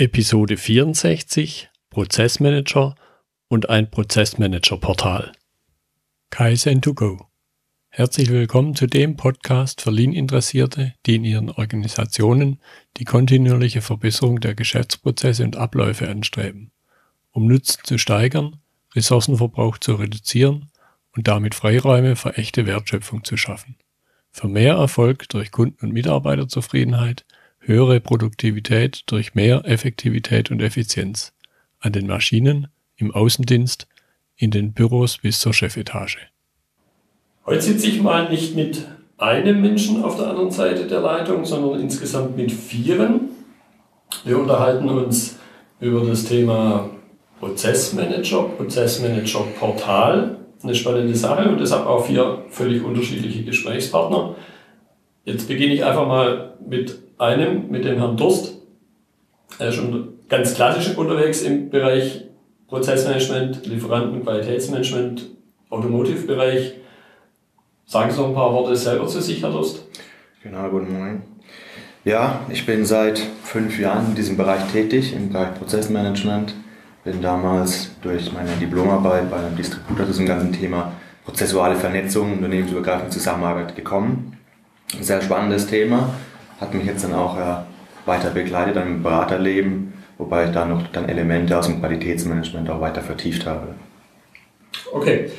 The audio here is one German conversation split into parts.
Episode 64 Prozessmanager und ein Prozessmanager-Portal. Kaizen2Go. Herzlich willkommen zu dem Podcast für Lean-Interessierte, die in ihren Organisationen die kontinuierliche Verbesserung der Geschäftsprozesse und Abläufe anstreben, um Nutzen zu steigern, Ressourcenverbrauch zu reduzieren und damit Freiräume für echte Wertschöpfung zu schaffen. Für mehr Erfolg durch Kunden- und Mitarbeiterzufriedenheit – höhere Produktivität durch mehr Effektivität und Effizienz an den Maschinen, im Außendienst, in den Büros bis zur Chefetage. Heute sitze ich mal nicht mit einem Menschen auf der anderen Seite der Leitung, sondern insgesamt mit vieren. Wir unterhalten uns über das Thema Prozessmanager, Prozessmanager Portal. Eine spannende Sache und deshalb auch vier völlig unterschiedliche Gesprächspartner. Jetzt beginne ich einfach mal mit einem, mit dem Herrn Durst. Er ist schon ganz klassisch unterwegs im Bereich Prozessmanagement, Lieferanten, Qualitätsmanagement, Automotive-Bereich. Sagen Sie noch ein paar Worte selber zu sich, Herr Durst. Genau, guten Morgen. Ja, ich bin seit fünf Jahren in diesem Bereich tätig, im Bereich Prozessmanagement. Bin damals durch meine Diplomarbeit bei einem Distributor zu diesem ganzen Thema prozessuale Vernetzung, unternehmensübergreifende Zusammenarbeit gekommen. Ein sehr spannendes Thema, hat mich jetzt dann auch äh, weiter begleitet dann im Beraterleben, wobei ich da noch dann Elemente aus dem Qualitätsmanagement auch weiter vertieft habe. Okay.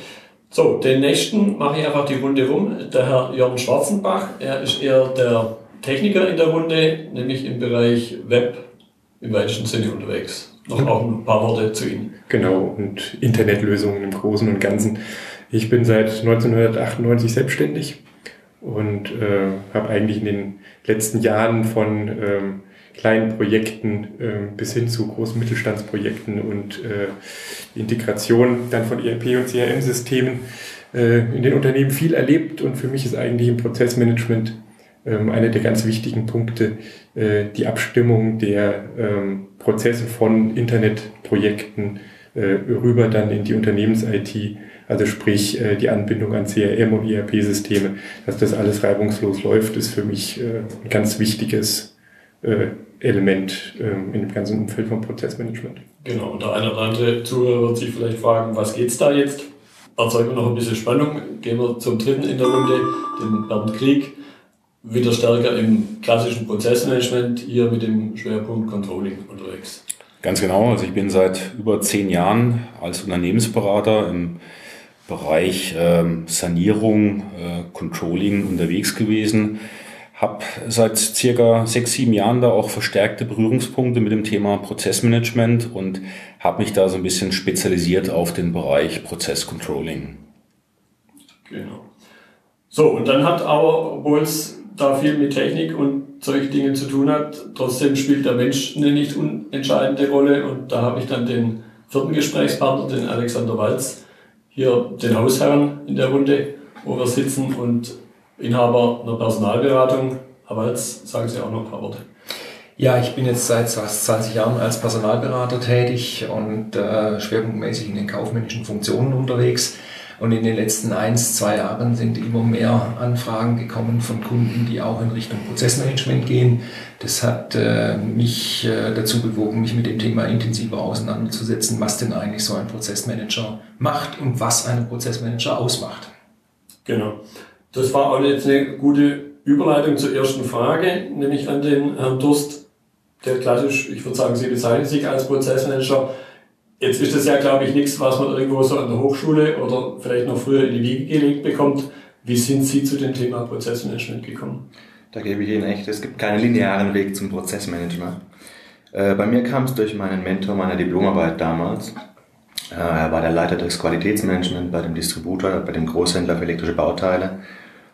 So, den nächsten mache ich einfach die Runde rum. Der Herr Jörn Schwarzenbach, er ist eher der Techniker in der Runde, nämlich im Bereich Web im weitesten Sinne unterwegs. Noch auch ein paar Worte zu Ihnen. Genau, und Internetlösungen im Großen und Ganzen. Ich bin seit 1998 selbstständig und äh, habe eigentlich in den letzten Jahren von ähm, kleinen Projekten äh, bis hin zu großen Mittelstandsprojekten und äh, Integration dann von ERP und CRM-Systemen äh, in den Unternehmen viel erlebt. Und für mich ist eigentlich im Prozessmanagement ähm, einer der ganz wichtigen Punkte äh, die Abstimmung der ähm, Prozesse von Internetprojekten äh, rüber dann in die Unternehmens-IT also sprich äh, die Anbindung an CRM und ERP-Systeme, dass das alles reibungslos läuft, ist für mich äh, ein ganz wichtiges äh, Element ähm, in dem ganzen Umfeld vom Prozessmanagement. Genau, und der eine oder andere Zuhörer wird sich vielleicht fragen, was geht's da jetzt? Erzeugen wir noch ein bisschen Spannung. Gehen wir zum dritten in der Runde, den Bernd Krieg, wieder stärker im klassischen Prozessmanagement, hier mit dem Schwerpunkt Controlling unterwegs. Ganz genau, also ich bin seit über zehn Jahren als Unternehmensberater im Bereich ähm, Sanierung, äh, Controlling unterwegs gewesen. Habe seit circa sechs, sieben Jahren da auch verstärkte Berührungspunkte mit dem Thema Prozessmanagement und habe mich da so ein bisschen spezialisiert auf den Bereich Prozesscontrolling. Genau. So, und dann hat aber, obwohl es da viel mit Technik und solchen Dingen zu tun hat, trotzdem spielt der Mensch eine nicht unentscheidende Rolle und da habe ich dann den vierten Gesprächspartner, den Alexander Walz, hier den Hausherrn in der Runde, wo wir sitzen und Inhaber einer Personalberatung. Aber jetzt sagen Sie auch noch ein paar Worte. Ja, ich bin jetzt seit fast 20 Jahren als Personalberater tätig und äh, schwerpunktmäßig in den kaufmännischen Funktionen unterwegs. Und in den letzten eins, zwei Jahren sind immer mehr Anfragen gekommen von Kunden, die auch in Richtung Prozessmanagement gehen. Das hat äh, mich äh, dazu bewogen, mich mit dem Thema intensiver auseinanderzusetzen, was denn eigentlich so ein Prozessmanager macht und was einen Prozessmanager ausmacht. Genau. Das war auch jetzt eine gute Überleitung zur ersten Frage, nämlich an den Herrn Durst, der klassisch, ich würde sagen, Sie bezeichnen sich als Prozessmanager. Jetzt ist das ja, glaube ich, nichts, was man irgendwo so an der Hochschule oder vielleicht noch früher in die Wiege gelegt bekommt. Wie sind Sie zu dem Thema Prozessmanagement gekommen? Da gebe ich Ihnen recht, es gibt keinen linearen Weg zum Prozessmanagement. Äh, bei mir kam es durch meinen Mentor meiner Diplomarbeit damals. Äh, er war der Leiter des Qualitätsmanagements bei dem Distributor, bei dem Großhändler für elektrische Bauteile.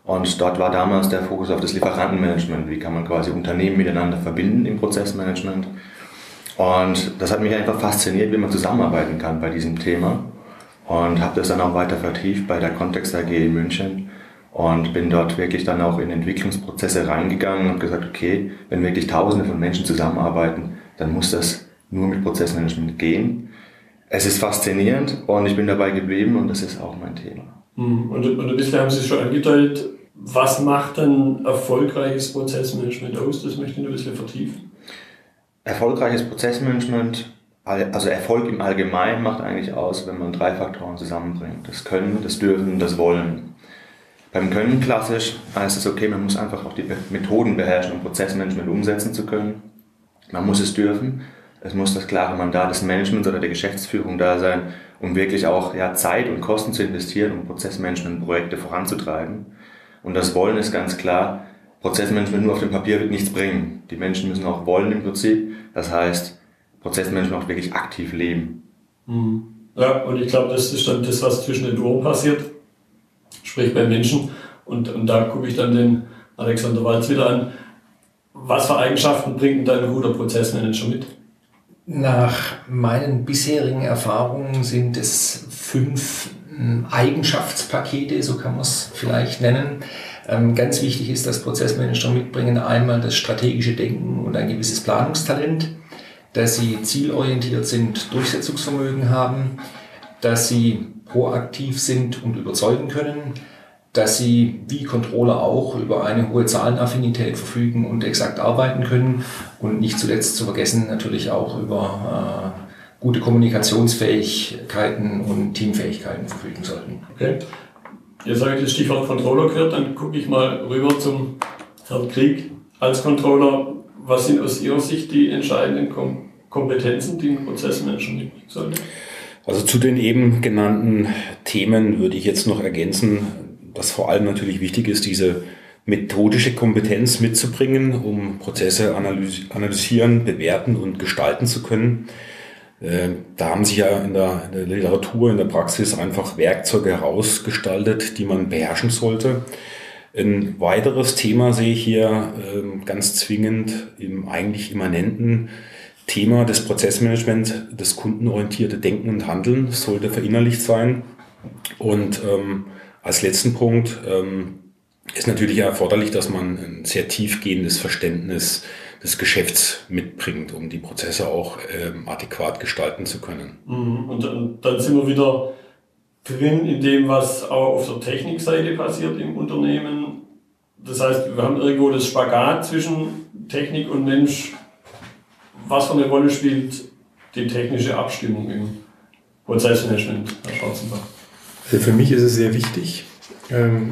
Und dort war damals der Fokus auf das Lieferantenmanagement. Wie kann man quasi Unternehmen miteinander verbinden im Prozessmanagement? Und das hat mich einfach fasziniert, wie man zusammenarbeiten kann bei diesem Thema. Und habe das dann auch weiter vertieft bei der Kontext AG in München und bin dort wirklich dann auch in Entwicklungsprozesse reingegangen und gesagt, okay, wenn wirklich Tausende von Menschen zusammenarbeiten, dann muss das nur mit Prozessmanagement gehen. Es ist faszinierend und ich bin dabei geblieben und das ist auch mein Thema. Mhm. Und, und ein bisschen haben Sie es schon angedeutet, was macht dann erfolgreiches Prozessmanagement aus? Das möchte ich ein bisschen vertiefen. Erfolgreiches Prozessmanagement, also Erfolg im Allgemeinen macht eigentlich aus, wenn man drei Faktoren zusammenbringt. Das Können, das Dürfen, das Wollen. Beim Können klassisch heißt es, okay, man muss einfach auch die Methoden beherrschen, um Prozessmanagement umsetzen zu können. Man muss es dürfen. Es muss das klare Mandat des Managements oder der Geschäftsführung da sein, um wirklich auch ja, Zeit und Kosten zu investieren, um Prozessmanagement-Projekte voranzutreiben. Und das Wollen ist ganz klar, Prozessmanagement nur auf dem Papier wird nichts bringen. Die Menschen müssen auch wollen im Prinzip. Das heißt, Prozessmanagement auch wirklich aktiv leben. Mhm. Ja, und ich glaube, das ist dann das, was zwischen den Ohren passiert, sprich bei Menschen. Und, und da gucke ich dann den Alexander Walz wieder an. Was für Eigenschaften bringt dann ein guter Prozessmanager mit? Nach meinen bisherigen Erfahrungen sind es fünf hm, Eigenschaftspakete, so kann man es vielleicht nennen. Ähm, ganz wichtig ist, dass Prozessmanager mitbringen einmal das strategische Denken und ein gewisses Planungstalent, dass sie zielorientiert sind, Durchsetzungsvermögen haben, dass sie proaktiv sind und überzeugen können, dass sie wie Controller auch über eine hohe Zahlenaffinität verfügen und exakt arbeiten können und nicht zuletzt zu vergessen natürlich auch über äh, gute Kommunikationsfähigkeiten und Teamfähigkeiten verfügen sollten. Okay. Jetzt habe ich das Stichwort Controller gehört, dann gucke ich mal rüber zum Herrn Krieg. Als Controller, was sind aus Ihrer Sicht die entscheidenden Kom Kompetenzen, die ein Prozessmanager mitbringen sollte? Also zu den eben genannten Themen würde ich jetzt noch ergänzen, dass vor allem natürlich wichtig ist, diese methodische Kompetenz mitzubringen, um Prozesse analysieren, bewerten und gestalten zu können. Äh, da haben sich ja in der, in der, Literatur, in der Praxis einfach Werkzeuge herausgestaltet, die man beherrschen sollte. Ein weiteres Thema sehe ich hier ähm, ganz zwingend im eigentlich immanenten Thema des Prozessmanagements, das kundenorientierte Denken und Handeln sollte verinnerlicht sein. Und ähm, als letzten Punkt ähm, ist natürlich erforderlich, dass man ein sehr tiefgehendes Verständnis des Geschäfts mitbringt, um die Prozesse auch ähm, adäquat gestalten zu können. Mhm. Und dann, sind wir wieder drin in dem, was auch auf der Technikseite passiert im Unternehmen. Das heißt, wir haben irgendwo das Spagat zwischen Technik und Mensch. Was für eine Rolle spielt die technische Abstimmung im Prozessmanagement, Herr Schwarzenbach? Also für mich ist es sehr wichtig,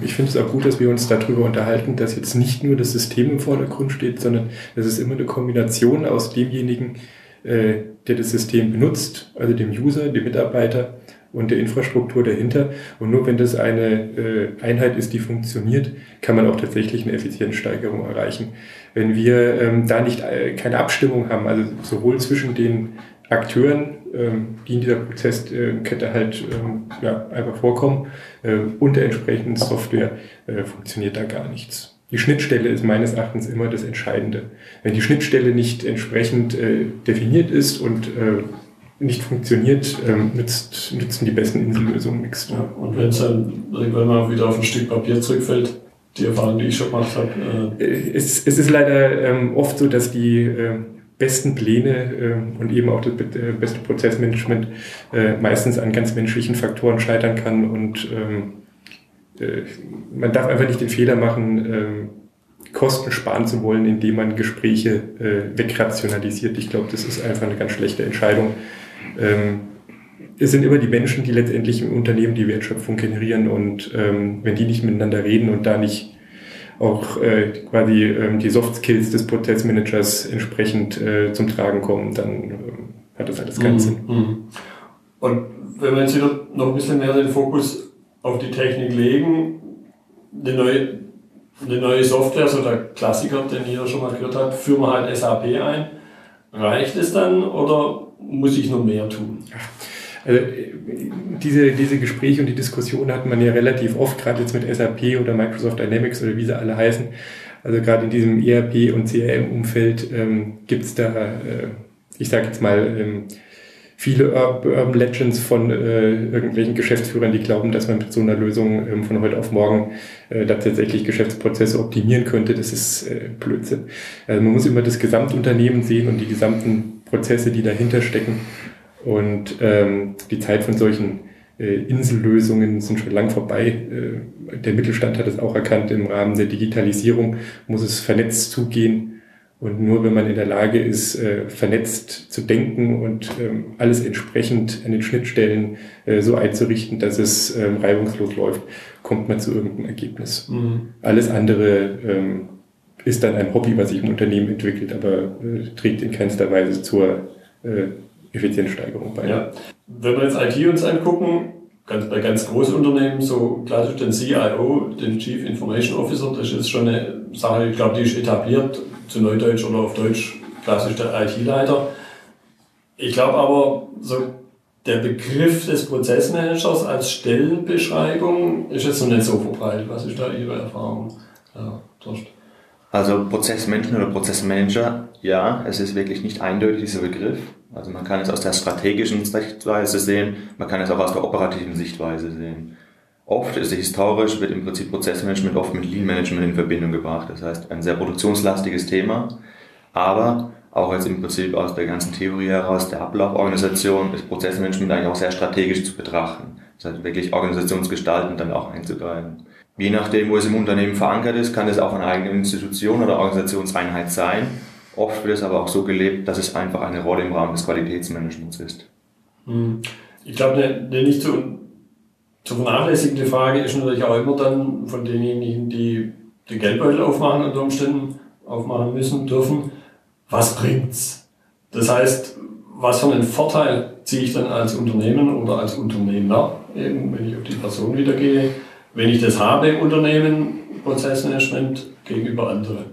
ich finde es auch gut, dass wir uns darüber unterhalten, dass jetzt nicht nur das System im Vordergrund steht, sondern es ist immer eine Kombination aus demjenigen, äh, der das System benutzt, also dem User, dem Mitarbeiter und der Infrastruktur dahinter. Und nur wenn das eine äh, Einheit ist, die funktioniert, kann man auch tatsächlich eine Effizienzsteigerung erreichen. Wenn wir ähm, da nicht äh, keine Abstimmung haben, also sowohl zwischen den Akteuren, ähm, die in dieser Prozesskette halt ähm, ja, einfach vorkommen äh, und der entsprechenden Software äh, funktioniert da gar nichts. Die Schnittstelle ist meines Erachtens immer das Entscheidende. Wenn die Schnittstelle nicht entsprechend äh, definiert ist und äh, nicht funktioniert, ähm, nützt, nützen die besten Insellösungen nichts. Ja, und wenn es dann irgendwann mal wieder auf ein Stück Papier zurückfällt, die Erfahrung, die ich schon gemacht habe. Äh es, es ist leider ähm, oft so, dass die besten Pläne äh, und eben auch das äh, beste Prozessmanagement äh, meistens an ganz menschlichen Faktoren scheitern kann und ähm, äh, man darf einfach nicht den Fehler machen, ähm, Kosten sparen zu wollen, indem man Gespräche wegrationalisiert. Ich glaube, das ist einfach eine ganz schlechte Entscheidung. Ähm, es sind immer die Menschen, die letztendlich im Unternehmen die Wertschöpfung generieren und ähm, wenn die nicht miteinander reden und da nicht auch äh, quasi ähm, die Soft Skills des Prozessmanagers entsprechend äh, zum Tragen kommen, dann ähm, hat das alles keinen mhm. Sinn. Mhm. Und wenn wir jetzt wieder noch ein bisschen mehr den Fokus auf die Technik legen, eine neue, eine neue Software, so der Klassiker, den ihr schon mal gehört habt, führen wir halt SAP ein. Reicht es dann oder muss ich noch mehr tun? Ach also diese, diese Gespräche und die Diskussion hat man ja relativ oft, gerade jetzt mit SAP oder Microsoft Dynamics oder wie sie alle heißen. Also gerade in diesem ERP- und CRM-Umfeld ähm, gibt da, äh, ich sage jetzt mal, ähm, viele Urban Legends von äh, irgendwelchen Geschäftsführern, die glauben, dass man mit so einer Lösung ähm, von heute auf morgen äh, da tatsächlich Geschäftsprozesse optimieren könnte. Das ist äh, Blödsinn. Also man muss immer das Gesamtunternehmen sehen und die gesamten Prozesse, die dahinter stecken. Und ähm, die Zeit von solchen äh, Insellösungen sind schon lang vorbei. Äh, der Mittelstand hat es auch erkannt, im Rahmen der Digitalisierung muss es vernetzt zugehen. Und nur wenn man in der Lage ist, äh, vernetzt zu denken und ähm, alles entsprechend an den Schnittstellen äh, so einzurichten, dass es ähm, reibungslos läuft, kommt man zu irgendeinem Ergebnis. Mhm. Alles andere ähm, ist dann ein Hobby, was sich im Unternehmen entwickelt, aber äh, trägt in keinster Weise zur äh, Effizienzsteigerung bei. Ja. Wenn wir jetzt IT uns angucken, ganz, bei ganz großen Unternehmen, so klassisch den CIO, den Chief Information Officer, das ist schon eine Sache, ich glaube, die ist etabliert, zu Neudeutsch oder auf Deutsch klassisch der IT-Leiter. Ich glaube aber, so der Begriff des Prozessmanagers als Stellenbeschreibung ist jetzt noch nicht so verbreitet. Was ist da Ihre Erfahrung, Torst? Also Prozessmanagement oder Prozessmanager, ja, es ist wirklich nicht eindeutig dieser Begriff. Also man kann es aus der strategischen Sichtweise sehen, man kann es auch aus der operativen Sichtweise sehen. Oft ist historisch, wird im Prinzip Prozessmanagement oft mit Lean Management in Verbindung gebracht. Das heißt, ein sehr produktionslastiges Thema, aber auch jetzt im Prinzip aus der ganzen Theorie heraus der Ablauforganisation ist Prozessmanagement eigentlich auch sehr strategisch zu betrachten. Das heißt, wirklich organisationsgestaltend dann auch einzugreifen. Je nachdem, wo es im Unternehmen verankert ist, kann es auch eine eigene Institution oder Organisationseinheit sein. Oft wird es aber auch so gelebt, dass es einfach eine Rolle im Rahmen des Qualitätsmanagements ist. Hm. Ich glaube, eine, nicht zu, zu vernachlässigende Frage ist natürlich auch immer dann von denjenigen, die den Geldbeutel aufmachen unter Umständen aufmachen müssen, dürfen, was bringt's? Das heißt, was für einen Vorteil ziehe ich dann als Unternehmen oder als Unternehmer, eben wenn ich auf die Person wieder gehe, wenn ich das habe im Unternehmen, Prozessmanagement gegenüber anderen?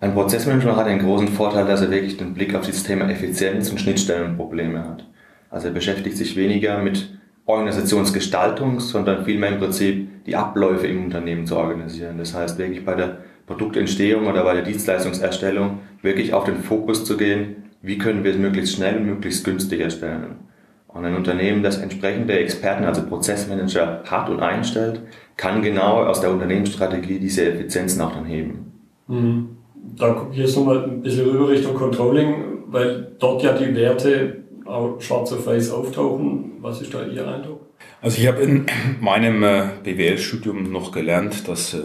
Ein Prozessmanager hat den großen Vorteil, dass er wirklich den Blick auf das Thema Effizienz und Schnittstellenprobleme hat. Also er beschäftigt sich weniger mit Organisationsgestaltung, sondern vielmehr im Prinzip die Abläufe im Unternehmen zu organisieren. Das heißt wirklich bei der Produktentstehung oder bei der Dienstleistungserstellung wirklich auf den Fokus zu gehen, wie können wir es möglichst schnell und möglichst günstig erstellen. Und ein Unternehmen, das entsprechende Experten, also Prozessmanager hat und einstellt, kann genau aus der Unternehmensstrategie diese Effizienzen auch dann heben. Mhm da gucke ich jetzt nochmal ein bisschen rüber Richtung Controlling, weil dort ja die Werte auch schwarz auf weiß auftauchen. Was ist da Ihr Eindruck? Also ich habe in meinem äh, BWL-Studium noch gelernt, dass äh,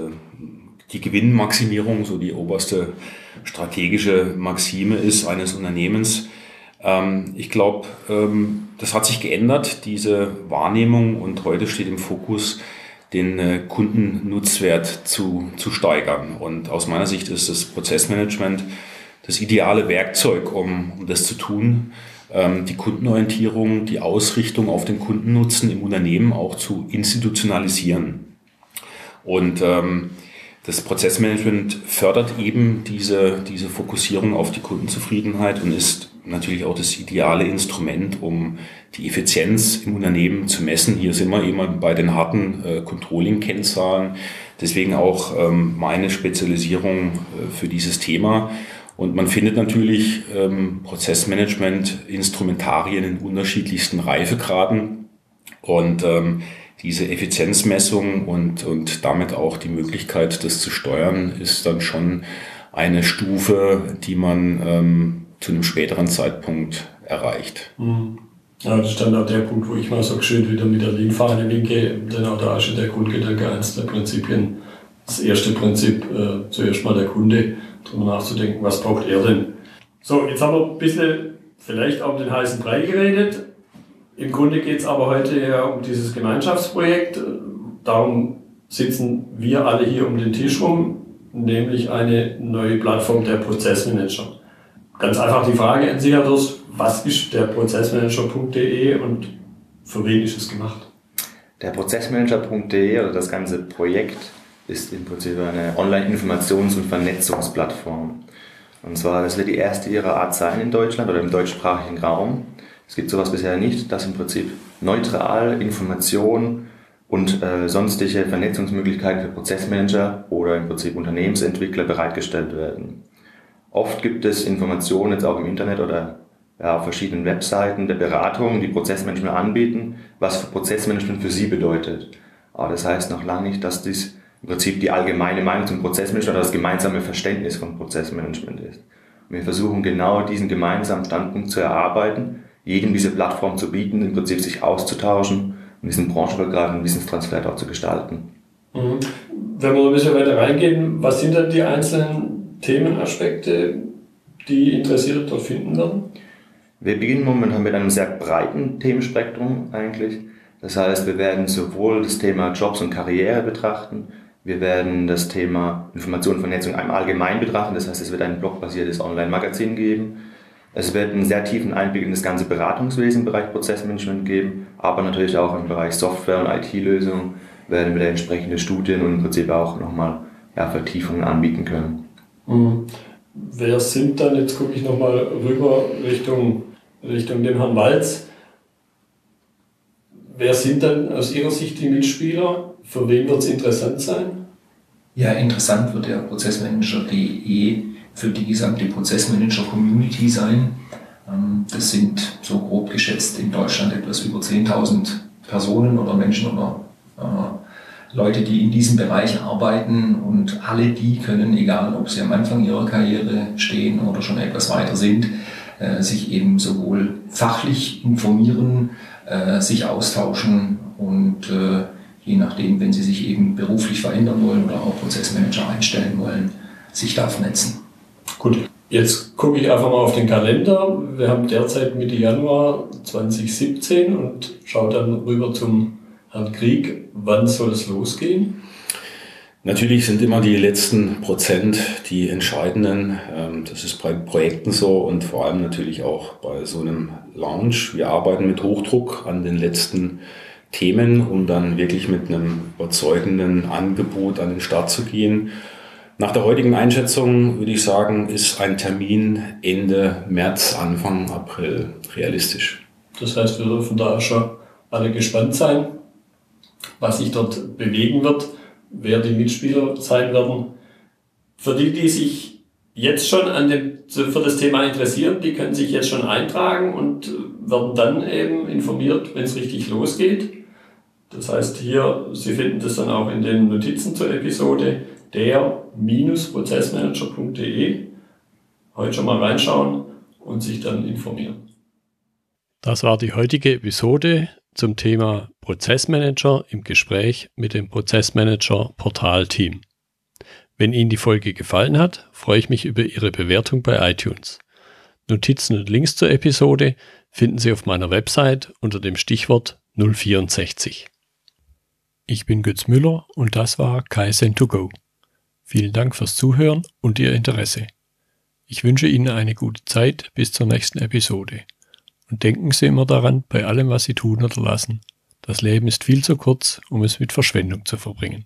die Gewinnmaximierung so die oberste strategische Maxime ist eines Unternehmens. Ähm, ich glaube, ähm, das hat sich geändert, diese Wahrnehmung, und heute steht im Fokus, den äh, Kundennutzwert zu, zu steigern. Und aus meiner Sicht ist das Prozessmanagement das ideale Werkzeug, um, um das zu tun, ähm, die Kundenorientierung, die Ausrichtung auf den Kundennutzen im Unternehmen auch zu institutionalisieren. Und das Prozessmanagement fördert eben diese, diese Fokussierung auf die Kundenzufriedenheit und ist natürlich auch das ideale Instrument, um die Effizienz im Unternehmen zu messen. Hier sind wir eben bei den harten äh, Controlling-Kennzahlen. Deswegen auch ähm, meine Spezialisierung äh, für dieses Thema. Und man findet natürlich ähm, Prozessmanagement-Instrumentarien in unterschiedlichsten Reifegraden. Und ähm, diese Effizienzmessung und, und damit auch die Möglichkeit, das zu steuern, ist dann schon eine Stufe, die man ähm, zu einem späteren Zeitpunkt erreicht. Mhm. Ja, das ist dann auch der Punkt, wo ich mal so schön wieder mit der Lean-Fahne winke, denn auch da ist der Grundgedanke eines der Prinzipien. Das erste Prinzip, äh, zuerst mal der Kunde, darüber nachzudenken, was braucht er denn? So, jetzt haben wir ein bisschen vielleicht auch um den heißen Brei geredet. Im Grunde geht es aber heute ja um dieses Gemeinschaftsprojekt. Darum sitzen wir alle hier um den Tisch rum, nämlich eine neue Plattform der Prozessmanager. Ganz einfach die Frage an Sie, was ist der Prozessmanager.de und für wen ist es gemacht? Der Prozessmanager.de oder das ganze Projekt ist im Prinzip eine Online-Informations- und Vernetzungsplattform. Und zwar, das wird die erste ihrer Art sein in Deutschland oder im deutschsprachigen Raum. Es gibt sowas bisher nicht, dass im Prinzip neutral Informationen und äh, sonstige Vernetzungsmöglichkeiten für Prozessmanager oder im Prinzip Unternehmensentwickler bereitgestellt werden. Oft gibt es Informationen jetzt auch im Internet oder ja, auf verschiedenen Webseiten der Beratung, die Prozessmanagement anbieten, was für Prozessmanagement für sie bedeutet. Aber das heißt noch lange nicht, dass dies im Prinzip die allgemeine Meinung zum Prozessmanagement oder das gemeinsame Verständnis von Prozessmanagement ist. wir versuchen genau diesen gemeinsamen Standpunkt zu erarbeiten, jedem diese Plattform zu bieten, im Prinzip sich auszutauschen und diesen branchenübergreifenden Wissenstransfer dort zu gestalten. Mhm. Wenn wir ein bisschen weiter reingehen, was sind dann die einzelnen Themenaspekte, die Interessierte dort finden werden? Wir beginnen momentan mit einem sehr breiten Themenspektrum eigentlich. Das heißt, wir werden sowohl das Thema Jobs und Karriere betrachten, wir werden das Thema Information, Vernetzung einmal allgemein betrachten. Das heißt, es wird ein blogbasiertes Online-Magazin geben. Es wird einen sehr tiefen Einblick in das ganze Beratungswesen im Bereich Prozessmanagement geben, aber natürlich auch im Bereich Software- und IT-Lösungen werden wir da entsprechende Studien und im Prinzip auch nochmal ja, Vertiefungen anbieten können. Mhm. Wer sind dann, jetzt gucke ich nochmal rüber Richtung, Richtung dem Herrn Walz, wer sind dann aus Ihrer Sicht die Mitspieler? Für wen wird es interessant sein? Ja, interessant wird der Prozessmanager.de für die gesamte Prozessmanager-Community sein. Ähm, das sind so grob geschätzt in Deutschland etwas über 10.000 Personen oder Menschen oder äh, Leute, die in diesem Bereich arbeiten und alle die können, egal ob sie am Anfang ihrer Karriere stehen oder schon etwas weiter sind, äh, sich eben sowohl fachlich informieren, äh, sich austauschen und je nachdem, wenn sie sich eben beruflich verändern wollen oder auch Prozessmanager einstellen wollen, sich da vernetzen. Gut, jetzt gucke ich einfach mal auf den Kalender. Wir haben derzeit Mitte Januar 2017 und schaue dann rüber zum Herrn Krieg. Wann soll es losgehen? Natürlich sind immer die letzten Prozent die entscheidenden. Ähm, das ist bei Projekten so und vor allem natürlich auch bei so einem Launch. Wir arbeiten mit Hochdruck an den letzten Themen, um dann wirklich mit einem überzeugenden Angebot an den Start zu gehen. Nach der heutigen Einschätzung würde ich sagen, ist ein Termin Ende März, Anfang April realistisch. Das heißt, wir dürfen da schon alle gespannt sein, was sich dort bewegen wird, wer die Mitspieler sein werden. Für die, die sich jetzt schon an dem, für das Thema interessieren, die können sich jetzt schon eintragen und werden dann eben informiert, wenn es richtig losgeht. Das heißt hier, Sie finden das dann auch in den Notizen zur Episode der-prozessmanager.de. Heute schon mal reinschauen und sich dann informieren. Das war die heutige Episode zum Thema Prozessmanager im Gespräch mit dem Prozessmanager Portal-Team. Wenn Ihnen die Folge gefallen hat, freue ich mich über Ihre Bewertung bei iTunes. Notizen und Links zur Episode finden Sie auf meiner Website unter dem Stichwort 064. Ich bin Götz Müller und das war Kaizen2Go. Vielen Dank fürs Zuhören und Ihr Interesse. Ich wünsche Ihnen eine gute Zeit bis zur nächsten Episode. Und denken Sie immer daran, bei allem, was Sie tun oder lassen. Das Leben ist viel zu kurz, um es mit Verschwendung zu verbringen.